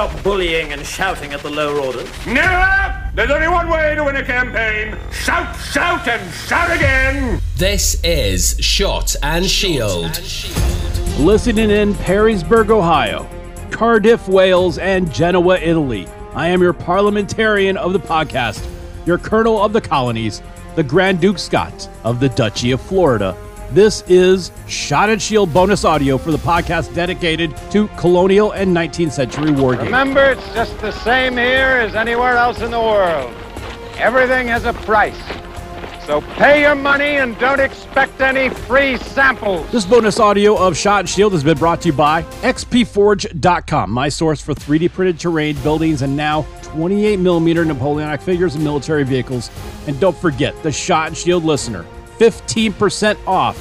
stop bullying and shouting at the lower orders? Never! There's only one way to win a campaign. Shout, shout, and shout again! This is Shot and Shield. Listening in Perrysburg, Ohio, Cardiff, Wales, and Genoa, Italy. I am your parliamentarian of the podcast, your colonel of the colonies, the Grand Duke Scott of the Duchy of Florida. This is Shot and Shield bonus audio for the podcast dedicated to colonial and 19th century war games. Remember, it's just the same here as anywhere else in the world. Everything has a price. So pay your money and don't expect any free samples. This bonus audio of Shot and Shield has been brought to you by XPForge.com, my source for 3D printed terrain, buildings, and now 28 millimeter Napoleonic figures and military vehicles. And don't forget, the Shot and Shield listener, 15% off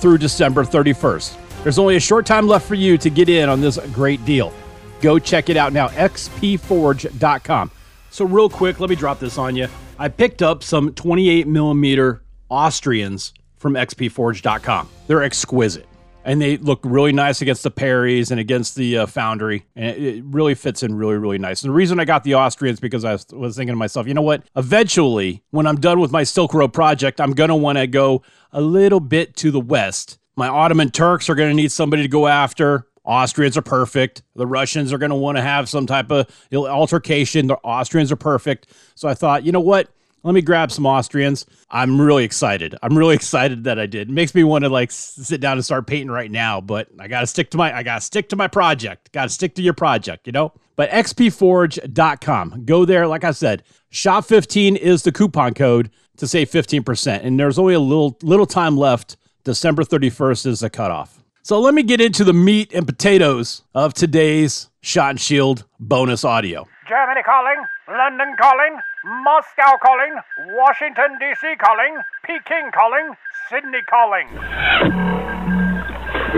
through December 31st. There's only a short time left for you to get in on this great deal. Go check it out now, xpforge.com. So, real quick, let me drop this on you. I picked up some 28 millimeter Austrians from xpforge.com. They're exquisite and they look really nice against the Perrys and against the uh, Foundry, and it, it, really fits in really, really nice. And the reason I got the Austrians because I was, was thinking to myself, you know what? Eventually, when I'm done with my Silk Road project, I'm gonna want to go a little bit to the west. My Ottoman Turks are gonna need somebody to go after. Austrians are perfect. The Russians are going to want to have some type of altercation. The Austrians are perfect. So I thought, you know what? Let me grab some Austrians. I'm really excited. I'm really excited that I did. It makes me want to like sit down and start painting right now, but I got to stick to my I got to stick to my project. Got to stick to your project, you know? But xpforge.com. Go there like I said. Shop 15 is the coupon code to save 15% and there's only a little little time left. December 31st is the cutoff. So let me get into the meat and potatoes of today's Shot and Shield bonus audio. Germany calling, London calling, Moscow calling, Washington, D.C. calling, Peking calling, Sydney calling.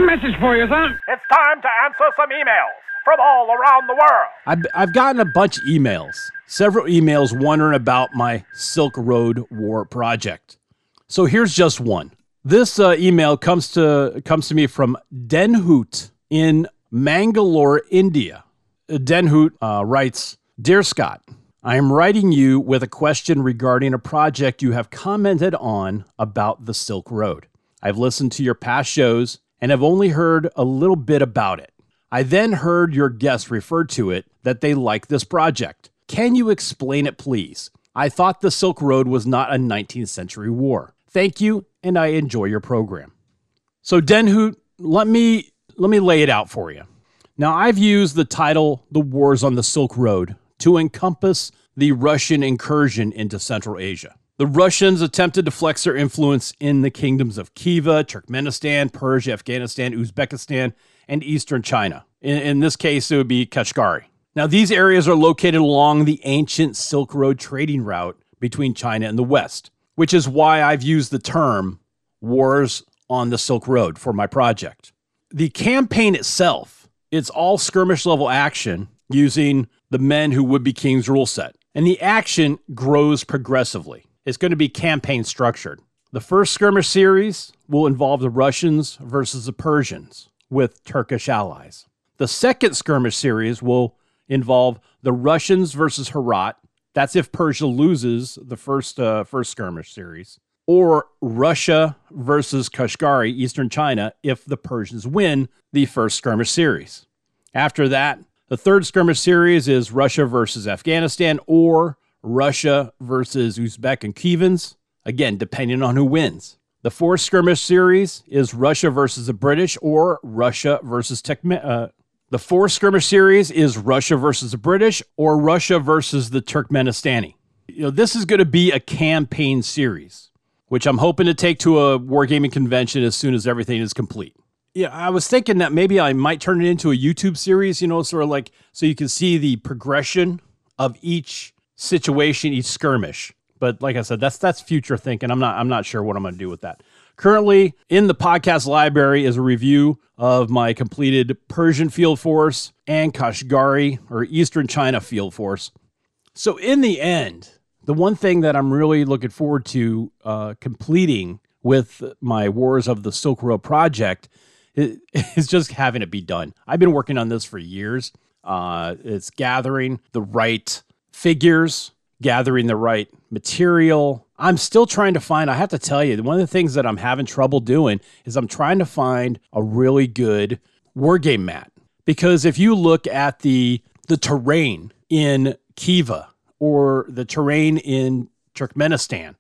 Message for you, son. It's time to answer some emails from all around the world. I've, I've gotten a bunch of emails, several emails wondering about my Silk Road War project. So here's just one. This uh, email comes to comes to me from Denhoot in Mangalore, India. Denhoot uh, writes, "Dear Scott, I am writing you with a question regarding a project you have commented on about the Silk Road. I've listened to your past shows and have only heard a little bit about it. I then heard your guests refer to it that they like this project. Can you explain it, please? I thought the Silk Road was not a 19th century war. Thank you, and I enjoy your program. So, Denhoot, let me let me lay it out for you. Now, I've used the title "The Wars on the Silk Road" to encompass the Russian incursion into Central Asia. The Russians attempted to flex their influence in the kingdoms of Khiva, Turkmenistan, Persia, Afghanistan, Uzbekistan, and eastern China. In, in this case, it would be Kashgari. Now, these areas are located along the ancient Silk Road trading route between China and the West which is why I've used the term Wars on the Silk Road for my project. The campaign itself, it's all skirmish level action using the Men Who Would Be Kings rule set. And the action grows progressively. It's going to be campaign structured. The first skirmish series will involve the Russians versus the Persians with Turkish allies. The second skirmish series will involve the Russians versus Herat that's if Persia loses the first uh, first skirmish series, or Russia versus Kashgari, Eastern China, if the Persians win the first skirmish series. After that, the third skirmish series is Russia versus Afghanistan or Russia versus Uzbek and Khivans, again, depending on who wins. The fourth skirmish series is Russia versus the British or Russia versus Tekme- uh, the four skirmish series is Russia versus the British or Russia versus the Turkmenistani. You know, this is going to be a campaign series, which I'm hoping to take to a wargaming convention as soon as everything is complete. Yeah, I was thinking that maybe I might turn it into a YouTube series, you know, sort of like so you can see the progression of each situation, each skirmish. But like I said, that's that's future thinking. I'm not I'm not sure what I'm going to do with that. Currently in the podcast library is a review of my completed Persian Field Force and Kashgari or Eastern China Field Force. So, in the end, the one thing that I'm really looking forward to uh, completing with my Wars of the Silk Road project is, just having it be done. I've been working on this for years. Uh, it's gathering the right figures, gathering the right material. I'm still trying to find, I have to tell you, one of the things that I'm having trouble doing is I'm trying to find a really good wargame mat. Because if you look at the the terrain in Khiva or the terrain in Turkmenistan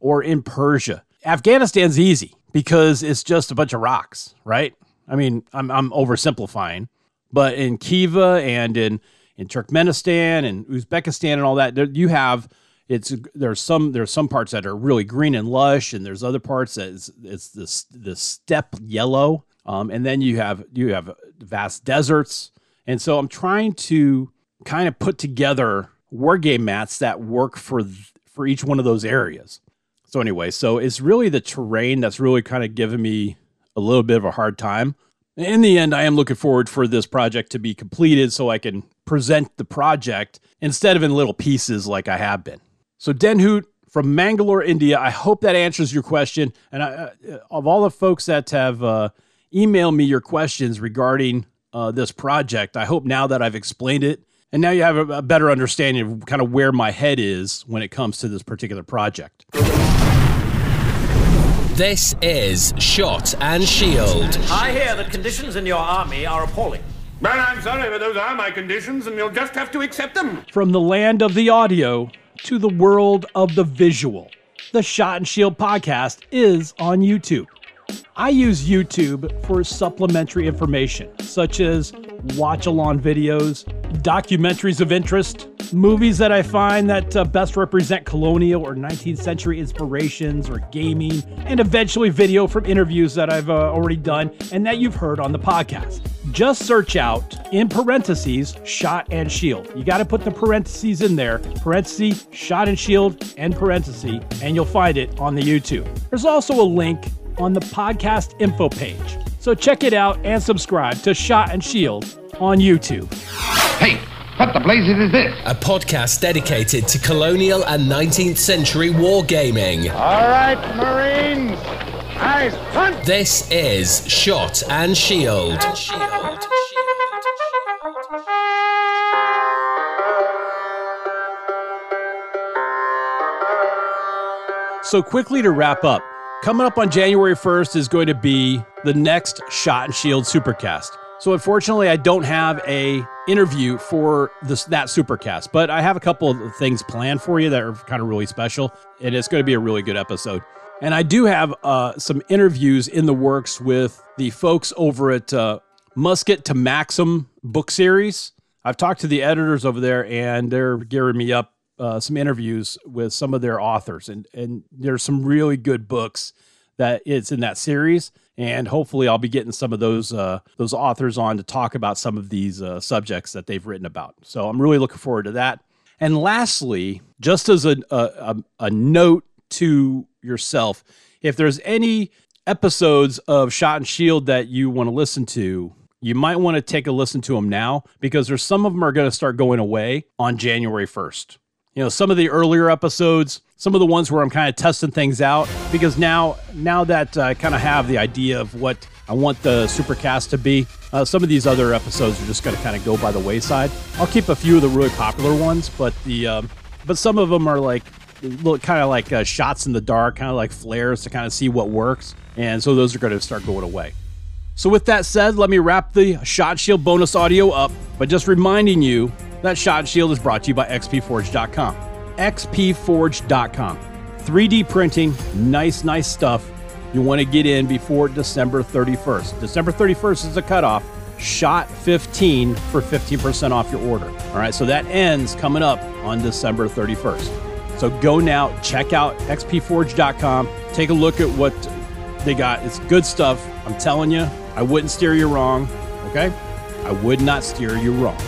or in Persia, Afghanistan's easy because it's just a bunch of rocks, right? I mean, I'm, I'm oversimplifying, but in Khiva and in in Turkmenistan and Uzbekistan and all that, there, you have it's there's some there's some parts that are really green and lush, and there's other parts that it's, it's this the steppe yellow, um, and then you have you have vast deserts, and so I'm trying to kind of put together war game mats that work for for each one of those areas. So anyway, so it's really the terrain that's really kind of giving me a little bit of a hard time. In the end, I am looking forward for this project to be completed so I can present the project instead of in little pieces like I have been. So Denhoot from Mangalore, India, I hope that answers your question. And I, uh, of all the folks that have uh, emailed me your questions regarding uh, this project, I hope now that I've explained it and now you have a, a better understanding of kind of where my head is when it comes to this particular project. This is Shot and Shield. I hear that conditions in your army are appalling. Well, I'm sorry, but those are my conditions, and you'll just have to accept them. From the land of the audio to the world of the visual, the Shot and Shield podcast is on YouTube. I use YouTube for supplementary information, such as watch along videos, documentaries of interest, movies that I find that uh, best represent colonial or 19th century inspirations or gaming, and eventually video from interviews that I've uh, already done and that you've heard on the podcast. Just search out in parentheses shot and shield. You got to put the parentheses in there, parenthesis, shot and shield, and parenthesis, and you'll find it on the YouTube. There's also a link on the podcast info page. So check it out and subscribe to Shot and Shield on YouTube. Hey, what the blazes is this? A podcast dedicated to colonial and 19th century wargaming. All right, Marines. Nice hunt. This is Shot and Shield. So, quickly to wrap up, coming up on January 1st is going to be the next Shot and Shield Supercast. So, unfortunately, I don't have a interview for this that Supercast, but I have a couple of things planned for you that are kind of really special, and it's going to be a really good episode. And I do have uh, some interviews in the works with the folks over at uh, Musket to Maxim book series. I've talked to the editors over there, and they're gearing me up uh, some interviews with some of their authors, and and there's some really good books that it's in that series, and hopefully I'll be getting some of those uh, those authors on to talk about some of these uh, subjects that they've written about. So I'm really looking forward to that. And lastly, just as a a, a note to yourself, if there's any episodes of Shot and Shield that you want to listen to, you might want to take a listen to them now because there's some of them are going to start going away on January 1st you know some of the earlier episodes some of the ones where i'm kind of testing things out because now now that i kind of have the idea of what i want the supercast to be uh, some of these other episodes are just going to kind of go by the wayside. I'll keep a few of the really popular ones but the um, but some of them are like look kind of like uh, shots in the dark kind of like flares to kind of see what works and so those are going to start going away. So with that said let me wrap the shot shield bonus audio up by just reminding you that Shot Shield is brought to you by XPForge.com. XPForge.com. 3D printing, nice, nice stuff. You want to get in before December 31st. December 31st is the cutoff. Shot 15 for 15% off your order. All right, so that ends coming up on December 31st. So go now, check out xpforge.com, take a look at what they got. It's good stuff. I'm telling you, I wouldn't steer you wrong, okay? I would not steer you wrong.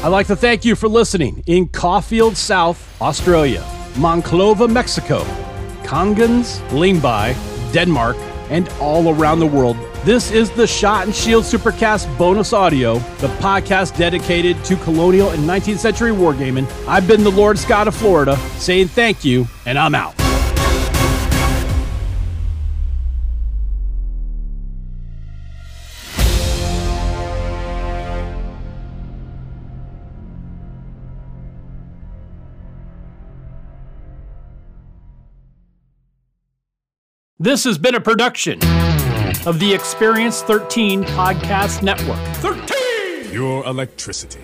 I'd like to thank you for listening in Caulfield South, Australia, Monclova, Mexico, Kongens, Lyngby, Denmark, and all around the world. This is the Shot and Shield Supercast bonus audio, the podcast dedicated to colonial and 19th century wargaming. I've been the Lord Scott of Florida, saying thank you, and I'm out. This has been a production of the Experience 13 Podcast Network. 13! Your electricity.